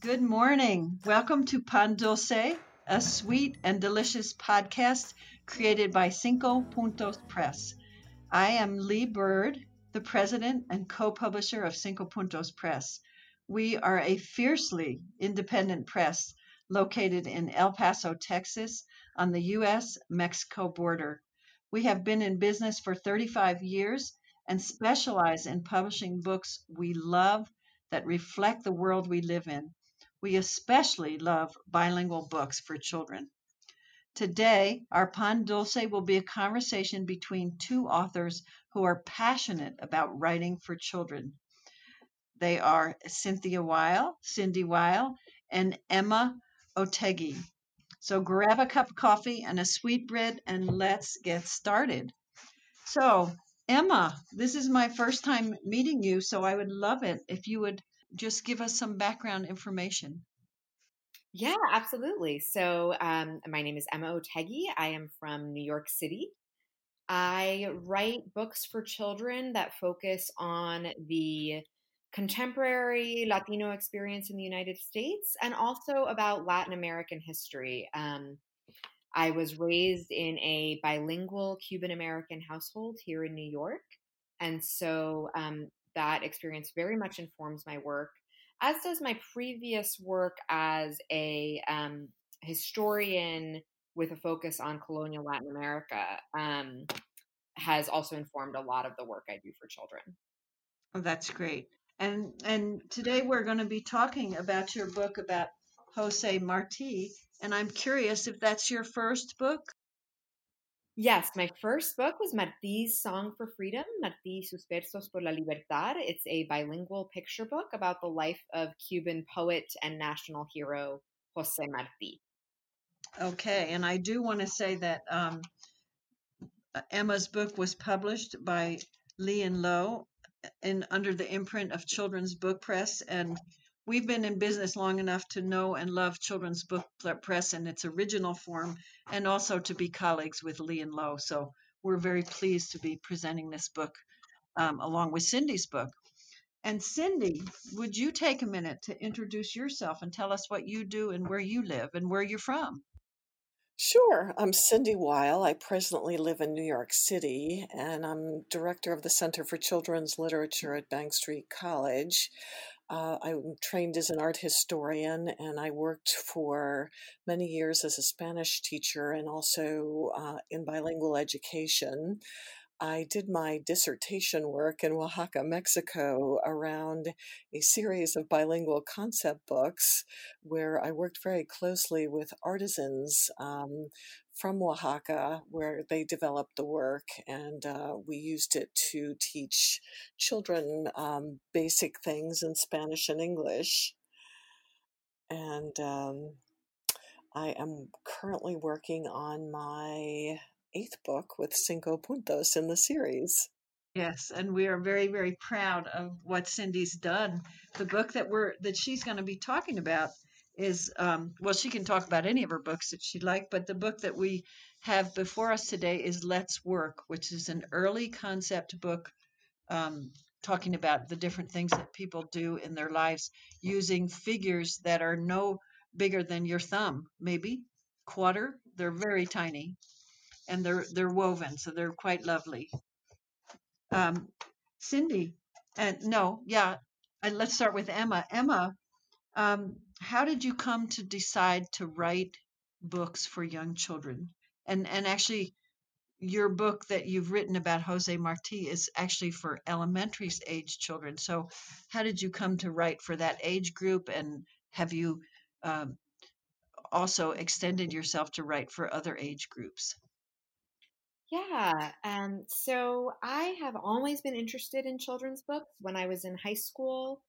Good morning. Welcome to Pan Dulce, a sweet and delicious podcast created by Cinco Puntos Press. I am Lee Byrd, the president and co publisher of Cinco Puntos Press. We are a fiercely independent press located in El Paso, Texas, on the U.S. Mexico border. We have been in business for 35 years and specialize in publishing books we love that reflect the world we live in. We especially love bilingual books for children. Today, our Pan Dulce will be a conversation between two authors who are passionate about writing for children. They are Cynthia Weill, Cindy Weill, and Emma Otheguy. So grab a cup of coffee and a sweetbread and let's get started. So, Emma, this is my first time meeting you, so I would love it if you would just give us some background information. Yeah, absolutely. So, um, my name is Emma Otheguy. I am from New York City. I write books for children that focus on the contemporary Latino experience in the United States and also about Latin American history. Um, I was raised in a bilingual Cuban American household here in New York. And so um, that experience very much informs my work, as does my previous work as a um, historian with a focus on colonial Latin America. Um, has also informed a lot of the work I do for children. Oh, that's great. And and today we're going to be talking about your book about Jose Marti, and I'm curious if that's your first book. Yes, my first book was Marti's Song for Freedom, Martí sus versos por la libertad. It's a bilingual picture book about the life of Cuban poet and national hero Jose Marti. Okay, and I do want to say that um, Emma's book was published by Lee and Low in under the imprint of Children's Book Press, and we've been in business long enough to know and love Children's Book Press in its original form, and also to be colleagues with Lee and Low. So we're very pleased to be presenting this book um, along with Cindy's book. And Cindy, would you take a minute to introduce yourself and tell us what you do and where you live and where you're from? Sure. I'm Cindy Weill. I presently live in New York City, and I'm director of the Center for Children's Literature at Bank Street College. Uh, I'm trained as an art historian, and I worked for many years as a Spanish teacher and also uh, in bilingual education. I did my dissertation work in Oaxaca, Mexico, around a series of bilingual concept books where I worked very closely with artisans um, from Oaxaca, where they developed the work, and uh, we used it to teach children um, basic things in Spanish and English. And um, I am currently working on my eighth book with Cinco Puntos in the series. Yes, and we are very, very proud of what Cindy's done. The book that we're that she's going to be talking about is um, well, she can talk about any of her books that she'd like, but the book that we have before us today is Let's Work, which is an early concept book um, talking about the different things that people do in their lives using figures that are no bigger than your thumb, maybe quarter. They're very tiny and they're they're woven, so they're quite lovely. Um, Cindy, and no, yeah, and let's start with Emma. Emma, um, how did you come to decide to write books for young children? And and actually, your book that you've written about Jose Marti is actually for elementary age children. So, how did you come to write for that age group? And have you um, also extended yourself to write for other age groups? Yeah. Um, so I have always been interested in children's books. When I was in high school,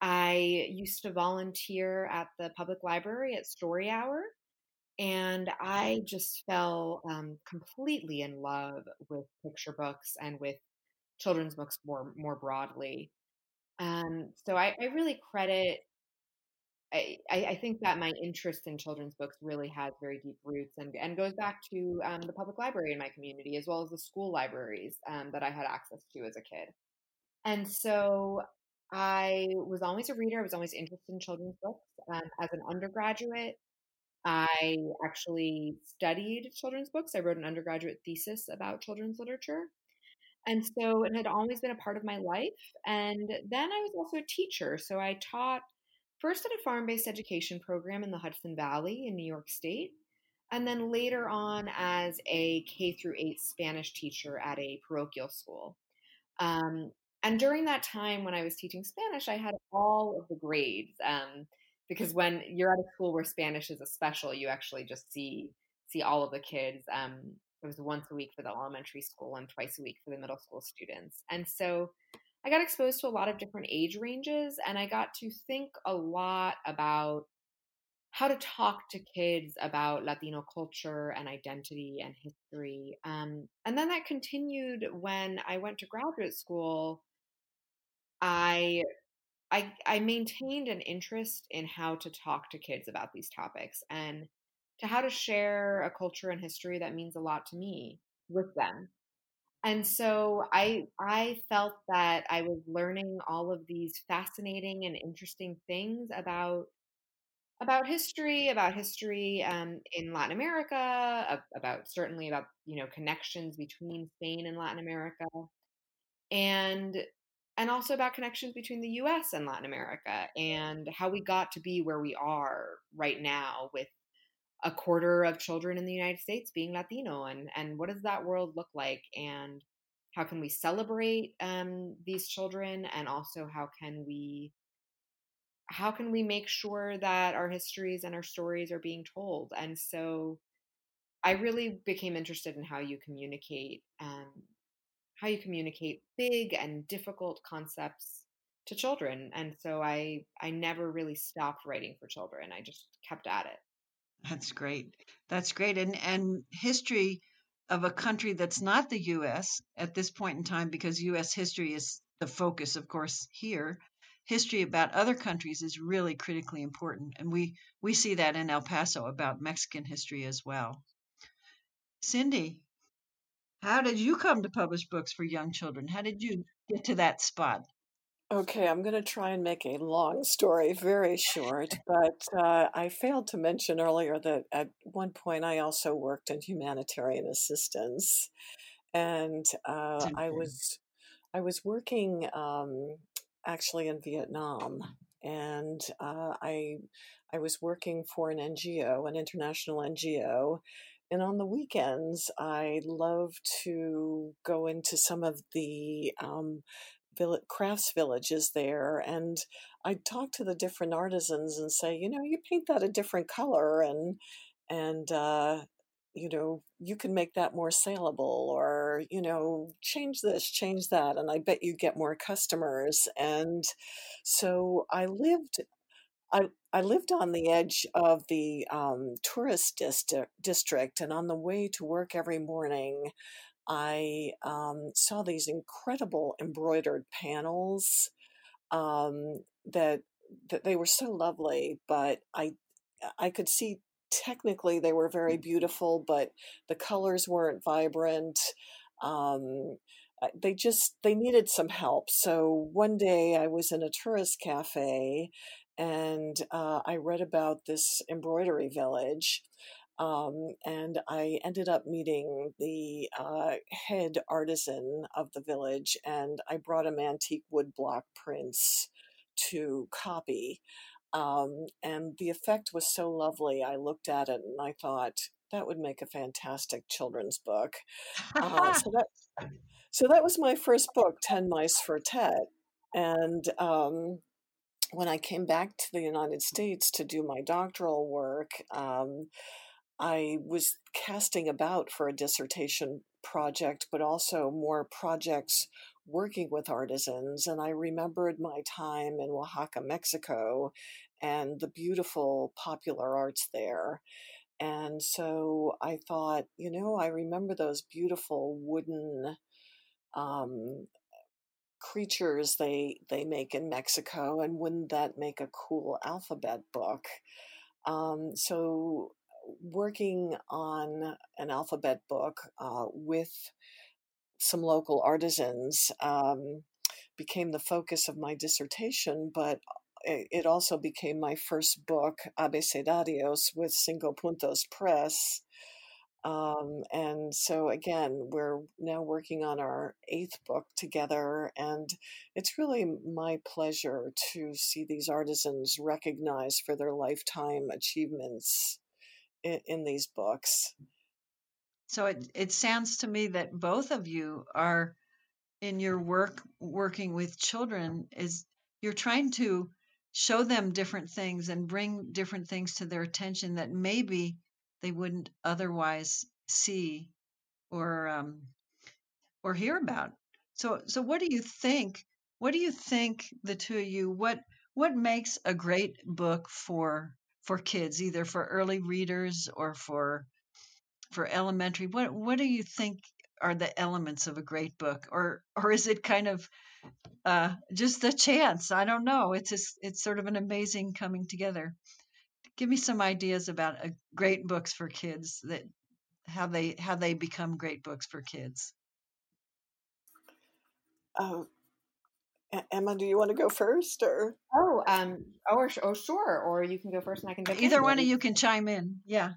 I used to volunteer at the public library at Story Hour. And I just fell um, completely in love with picture books and with children's books more more broadly. Um, so I, I really credit I, I think that my interest in children's books really has very deep roots and, and goes back to um, the public library in my community as well as the school libraries um, that I had access to as a kid. And so I was always a reader. I was always interested in children's books. Um, as an undergraduate, I actually studied children's books. I wrote an undergraduate thesis about children's literature. And so it had always been a part of my life. And then I was also a teacher. So I taught first at a farm based education program in the Hudson Valley in New York State. And then later on as a K through 8 Spanish teacher at a parochial school. Um, and during that time when I was teaching Spanish, I had all of the grades. Um, because when you're at a school where Spanish is a special, you actually just see see all of the kids. Um, it was once a week for the elementary school and twice a week for the middle school students. And so I got exposed to a lot of different age ranges and I got to think a lot about how to talk to kids about Latino culture and identity and history. Um, and then that continued when I went to graduate school. I I, I maintained an interest in how to talk to kids about these topics and to how to share a culture and history that means a lot to me with them. And so I I felt that I was learning all of these fascinating and interesting things about about history, about history um, in Latin America, about certainly about you know connections between Spain and Latin America, and and also about connections between the US and Latin America and how we got to be where we are right now with a quarter of children in the United States being Latino and and what does that world look like and how can we celebrate um, these children and also how can we how can we make sure that our histories and our stories are being told? And so I really became interested in how you communicate um, how you communicate big and difficult concepts to children and so i i never really stopped writing for children i just kept at it. That's great. That's great and and history of a country that's not the us at this point in time because us history is the focus of course here history about other countries is really critically important and we we see that in el paso about mexican history as well. Cindy how did you come to publish books for young children? How did you get to that spot? Okay, I'm going to try and make a long story very short, but uh, I failed to mention earlier that at one point I also worked in humanitarian assistance, and uh, I was I was working um, actually in Vietnam, and uh, I I was working for an NGO, an international NGO, and on the weekends, I love to go into some of the um, crafts villages there and I talk to the different artisans and say, you know, you paint that a different color and and uh, you know, you can make that more saleable or, you know, change this, change that. And I bet you get more customers. And so I lived I I lived on the edge of the um, tourist district, district, and on the way to work every morning, I um, saw these incredible embroidered panels um, that that they were so lovely. But I I could see technically they were very beautiful, but the colors weren't vibrant. Um, they just they needed some help so one day i was in a tourist cafe and uh, I read about this embroidery village. Um, and I ended up meeting the uh, head artisan of the village, and I brought him antique woodblock prints to copy. Um, and the effect was so lovely. I looked at it and I thought that would make a fantastic children's book. Uh, so that so that was my first book, Ten Mice for Tet, and um, when I came back to the United States to do my doctoral work, um, I was casting about for a dissertation project, but also more projects working with artisans. And I remembered my time in Oaxaca, Mexico, and the beautiful popular arts there. And so I thought, you know, I remember those beautiful wooden um, creatures they they make in Mexico, and wouldn't that make a cool alphabet book? Um, so working on an alphabet book uh, with some local artisans um, became the focus of my dissertation, but it also became my first book, Abecedarios, with Cinco Puntos Press. Um, and so, again, we're now working on our eighth book together, and it's really my pleasure to see these artisans recognized for their lifetime achievements in, in these books. So it, it sounds to me that both of you are in your work working with children is you're trying to show them different things and bring different things to their attention that maybe they wouldn't otherwise see or um, or hear about. So so what do you think? What do you think the two of you what what makes a great book for for kids, either for early readers or for for elementary? What what do you think are the elements of a great book, or or is it kind of uh, just a chance? I don't know. It's just, it's sort of an amazing coming together. Give me some ideas about a great books for kids that how they how they become great books for kids. Uh, Emma, do you want to go first, or oh, um, oh, oh, sure, or you can go first, and I can. Either one of you can chime in. Yeah.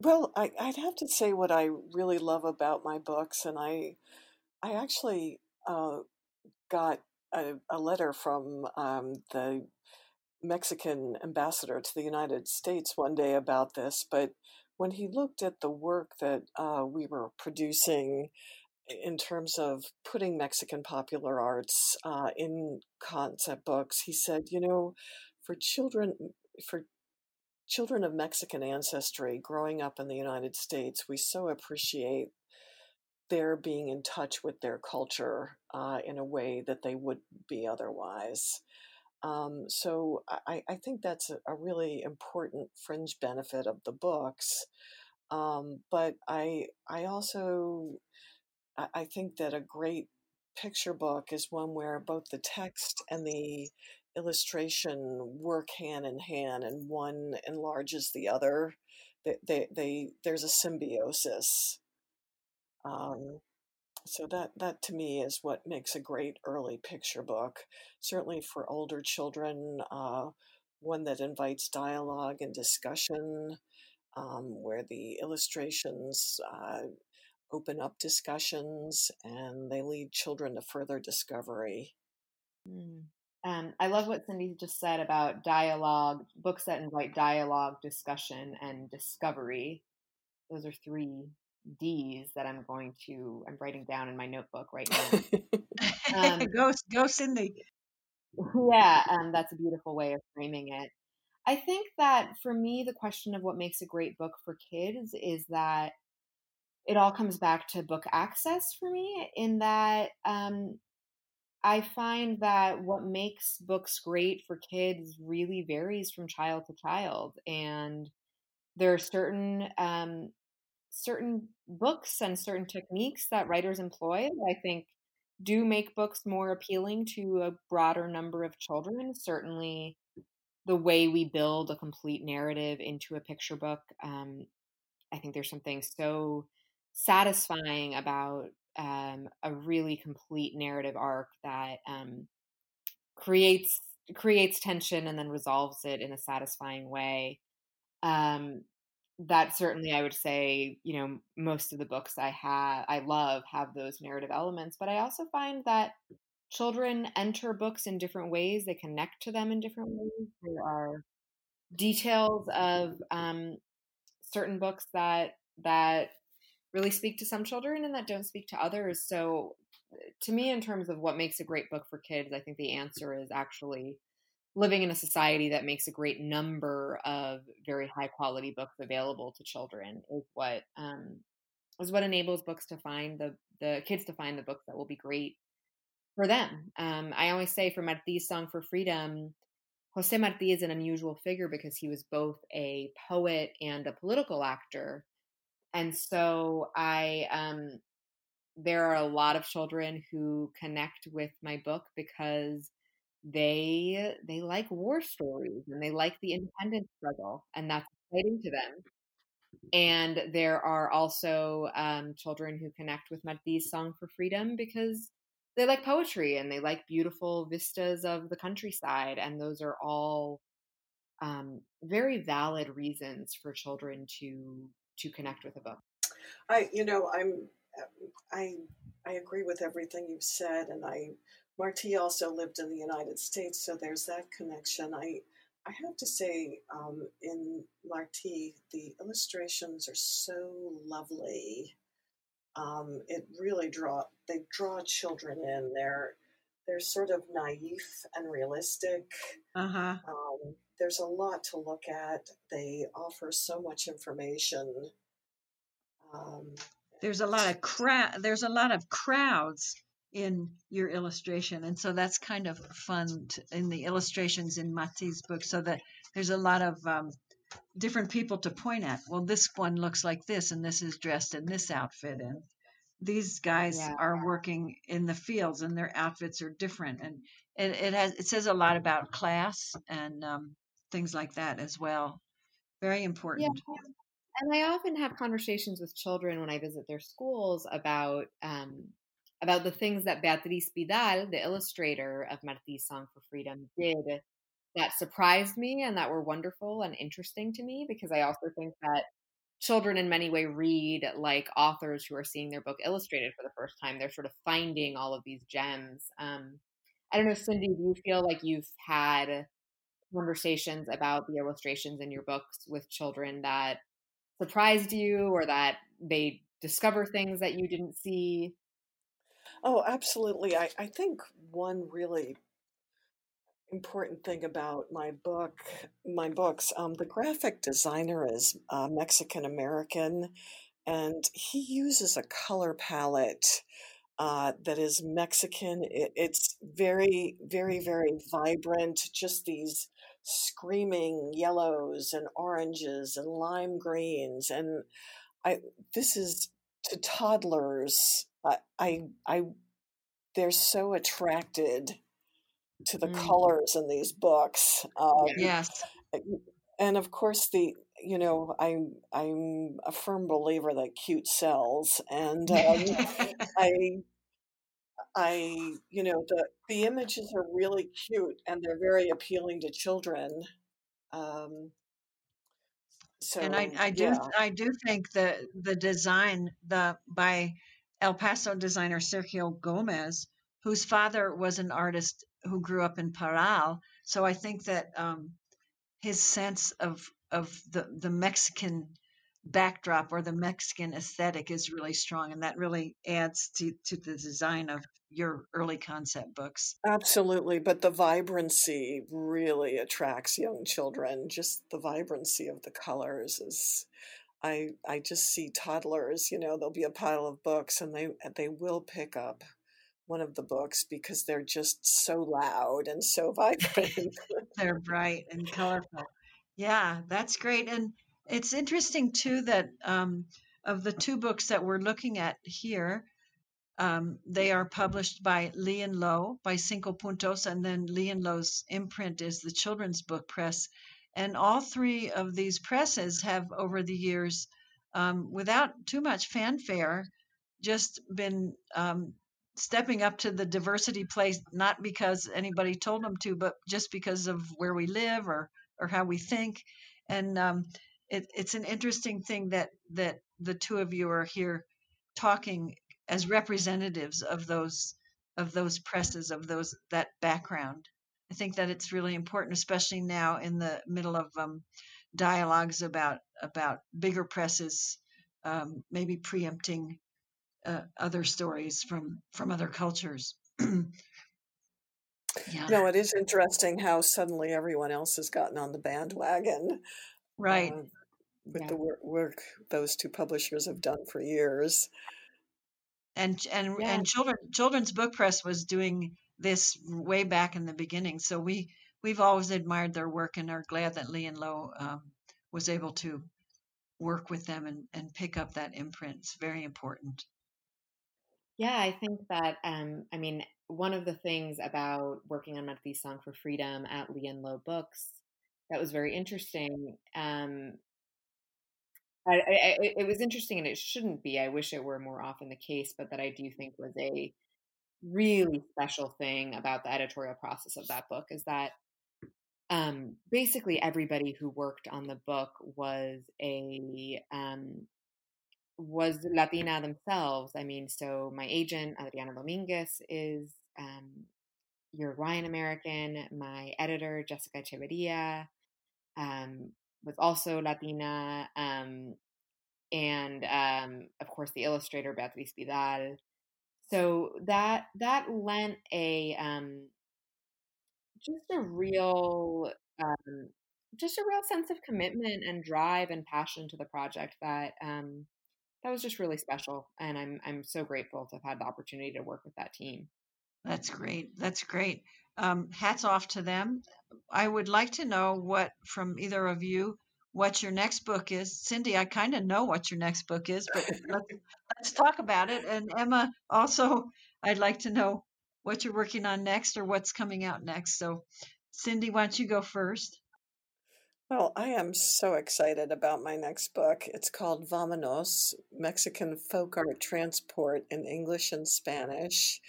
Well, I, would have to say what I really love about my books, and I, I actually uh, got a, a, letter from um, the Mexican ambassador to the United States one day about this. But when he looked at the work that uh, we were producing in terms of putting Mexican popular arts uh, in concept books, he said, you know, for children, for children of Mexican ancestry growing up in the United States, we so appreciate their being in touch with their culture uh, in a way that they would be otherwise. Um, so I, I, think that's a, a, really important fringe benefit of the books. Um, but I I also I think that a great picture book is one where both the text and the illustration work hand in hand and one enlarges the other they, they, they there's a symbiosis um, so that that to me is what makes a great early picture book certainly for older children uh, one that invites dialogue and discussion um, where the illustrations uh, open up discussions and they lead children to further discovery mm. Um, I love what Cindy just said about dialogue, books that invite dialogue, discussion, and discovery. Those are three D's that I'm going to, I'm writing down in my notebook right now. um, go, go, Cindy. Yeah, um, that's a beautiful way of framing it. I think that for me, the question of what makes a great book for kids is that it all comes back to book access for me, in that um, I find that what makes books great for kids really varies from child to child, and there are certain um, certain books and certain techniques that writers employ I think do make books more appealing to a broader number of children. Certainly, the way we build a complete narrative into a picture book, um, I think there's something so satisfying about um, a really complete narrative arc that um, creates creates tension and then resolves it in a satisfying way. Um, that certainly I would say, you know, most of the books I have I love have those narrative elements, but I also find that children enter books in different ways. They connect to them in different ways. There are details of um, certain books that that really speak to some children and that don't speak to others. So, to me, in terms of what makes a great book for kids, I think the answer is actually living in a society that makes a great number of very high quality books available to children is what um, is what enables books to find the the kids to find the books that will be great for them. Um, I always say for Marti's Song for Freedom, Jose Marti is an unusual figure because he was both a poet and a political actor and so I um, there are a lot of children who connect with my book because they they like war stories and they like the independence struggle and that's exciting to them. And there are also um, children who connect with Marti's song for freedom because they like poetry and they like beautiful vistas of the countryside and those are all um, very valid reasons for children to to connect with a book. I, you know, I'm, I, I agree with everything you've said, and I, Marti also lived in the United States, so there's that connection. I, I have to say, um, in Marti, the illustrations are so lovely. Um, it really draw they draw children in. They're they're sort of naive and realistic. Uh-huh. Um, there's a lot to look at. They offer so much information. Um, there's a lot of crowd there's a lot of crowds in your illustration. And so that's kind of fun to, in the illustrations in Marti's book so that there's a lot of um, different people to point at. Well this one looks like this and this is dressed in this outfit and these guys Yeah. are working in the fields and their outfits are different. And it, it has it says a lot about class and um, things like that as well. Very important. Yeah. and I often have conversations with children when I visit their schools about um, about the things that Beatriz Vidal, the illustrator of Marti's Song for Freedom, did that surprised me and that were wonderful and interesting to me because I also think that children in many ways read like authors who are seeing their book illustrated for the first time. They're sort of finding all of these gems. Um, I don't know, Cindy, do you feel like you've had conversations about the illustrations in your books with children that surprised you or that they discover things that you didn't see? Oh, absolutely. I, I think one really important thing about my book, my books, um, the graphic designer is uh, Mexican American, and he uses a color palette uh, that is Mexican. It, it's very, very, very vibrant. Just these screaming yellows and oranges and lime greens, and I. This is to toddlers. I, I, I they're so attracted to the Mm. colors in these books. Um, yes and of course the you know i'm i'm a firm believer that cute sells and um, i i you know the the images are really cute and they're very appealing to children um so and I, I do yeah I do think the the design the by El Paso designer Sergio Gomez, whose father was an artist who grew up in Parral. So I think that um, his sense of of the the Mexican backdrop or the Mexican aesthetic is really strong, and that really adds to to the design of your early concept books. absolutely but the vibrancy really attracts young children just the vibrancy of the colors is i i just see toddlers you know there'll be a pile of books and they they will pick up one of the books because they're just so loud and so vibrant They're bright and colorful. Yeah, that's great. And it's interesting too that um, of the two books that we're looking at here, um, they are published by Lee and Low by Cinco Puntos, and then Lee and Low's imprint is the Children's Book Press. And all three of these presses have, over the years, um, without too much fanfare, just been um, stepping up to the diversity place, not because anybody told them to, but just because of where we live or or how we think. And um, it, it's an interesting thing that that the two of you are here talking as representatives of those of those presses of those that background. I think that it's really important, especially now in the middle of um, dialogues about about bigger presses, um, maybe preempting uh, other stories from from other cultures. yeah, no it is interesting how suddenly everyone else has gotten on the bandwagon right. uh, with Yeah. the work, work those two publishers have done for years and and Yeah. and children children's book press was doing this way back in the beginning so we we've always admired their work and are glad that lee and low um, was able to work with them and, and pick up that imprint it's very important Yeah, I think that um, I mean one of the things about working on Marti's Song for Freedom at Lee and Low Books that was very interesting. Um, I, I- it was interesting, and it shouldn't be. I wish it were more often the case, but that I do think was a really special thing about the editorial process of that book is that um, basically everybody who worked on the book was a um, was Latina themselves. I mean, so my agent Adriana Dominguez is um, Uruguayan American. My editor Jessica Echeverria um, was also Latina, um, and um, of course the illustrator Beatriz Vidal. So that that lent a um, just a real um, just a real sense of commitment and drive and passion to the project that um, that was just really special and i'm i'm so grateful to have had the opportunity to work with that team. That's great that's great. Um, hats off to them. I would like to know what from either of you what your next book is cindy i kind of know what your next book is but let's, let's talk about it and emma also i'd like to know what you're working on next or what's coming out next. So, Cindy, why don't you go first? Well, I am so excited about my next book. It's called Vamanos Mexican Folk Art Transport in English and Spanish.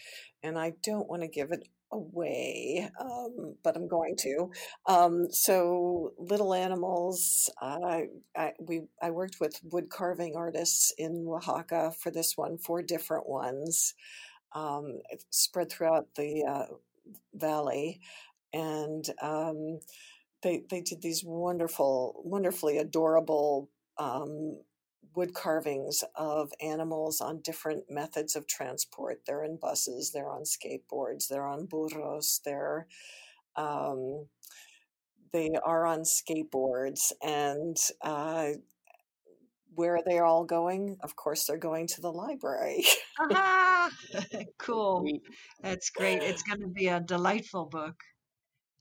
And I don't want to give it away, um, but I'm going to. Um, so, Little Animals, uh, I, we, I worked with wood carving artists in Oaxaca for this one, four different ones um, spread throughout the uh, valley, and um, they they did these wonderful, wonderfully adorable um, wood carvings of animals on different methods of transport. They're in buses, they're on skateboards, they're on burros, they're um, they are on skateboards, and uh, where are they all going? Of course, they're going to the library. cool. That's great. It's going to be a delightful book.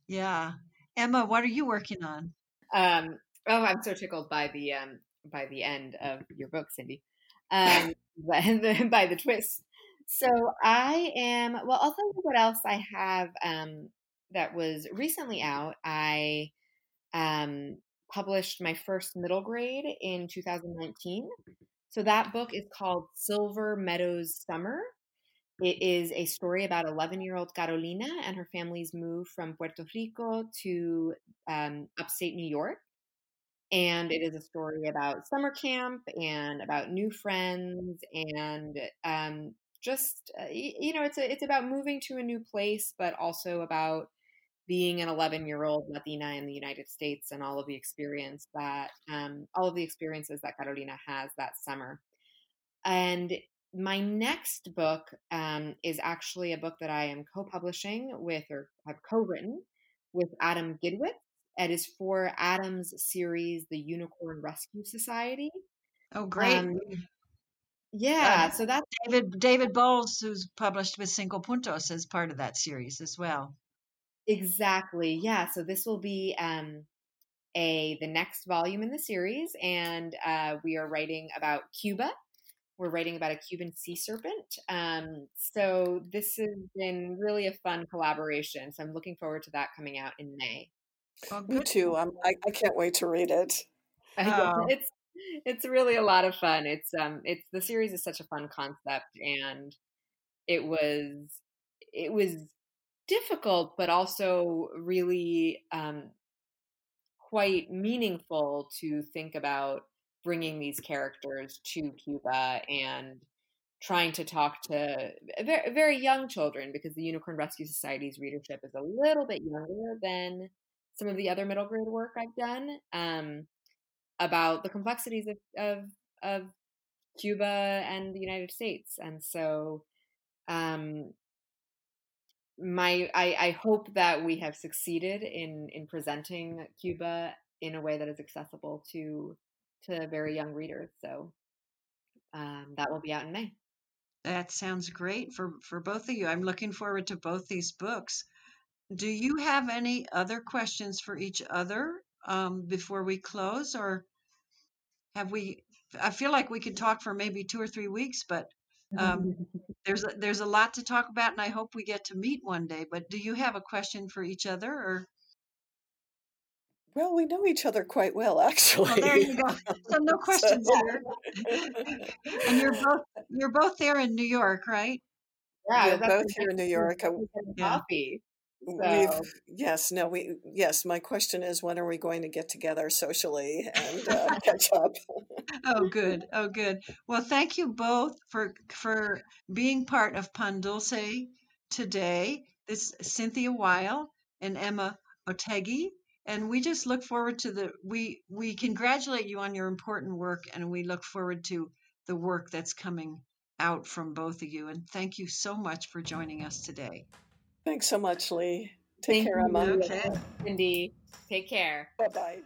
Yeah. Emma, what are you working on? Um, oh, I'm so tickled by the um, by the end of your book, Cindy. Um, by, the, by the twist. So I am. Well, I'll tell you what else I have um, that was recently out. I um, published my first middle grade in 2019. So that book is called Silver Meadows Summer. It is a story about 11 year old Carolina and her family's move from Puerto Rico to um, upstate New York. And it is a story about summer camp and about new friends and um, just, uh, you know, it's, a, it's about moving to a new place, but also about being an 11 year old Latina in the United States and all of the experience that, um, all of the experiences that Carolina has that summer. And my next book um, is actually a book that I am co publishing with, or have co written with Adam Gidwitz. It is for Adam's series, The Unicorn Rescue Society. Oh, great. Um, yeah, uh, so that's David David Bowles, who's published with Cinco Puntos, as part of that series as well. Exactly. Yeah. So this will be um, a the next volume in the series, and uh, we are writing about Cuba. We're writing about a Cuban sea serpent. Um, so this has been really a fun collaboration. So I'm looking forward to that coming out in May. Oh, Me too. I'm, I, I can't wait to read it. Oh. It's it's really a lot of fun. It's um it's the series is such a fun concept, and it was it was difficult, but also really um, quite meaningful to think about bringing these characters to Cuba and trying to talk to very, very young children because the Unicorn Rescue Society's readership is a little bit younger than some of the other middle grade work I've done um, about the complexities of, of, of Cuba and the United States. And so um, my I, I hope that we have succeeded in in presenting Cuba in a way that is accessible to to very young readers. So um, that will be out in May. That sounds great for for both of you. I'm looking forward to both these books. Do you have any other questions for each other um, before we close, or have we? I feel like we could talk for maybe two or three weeks, but um, there's a, there's a lot to talk about, and I hope we get to meet one day. But do you have a question for each other, or? Well, we know each other quite well, actually. Well, there you go. So no questions here. and you're both you're both there in New York, right? Yeah, we're both here in New York. Coffee. So. Yes, no, we yes. My question is, when are we going to get together socially and uh, catch up? oh, good. Oh, good. Well, thank you both for for being part of Pan Dulce today. This Cynthia Weill and Emma Otheguy, and we just look forward to the we we congratulate you on your important work, and we look forward to the work that's coming out from both of you. And thank you so much for joining us today. Thanks so much, Lee. Take Thank care, Emma. Okay. Cindy, take care. Bye bye.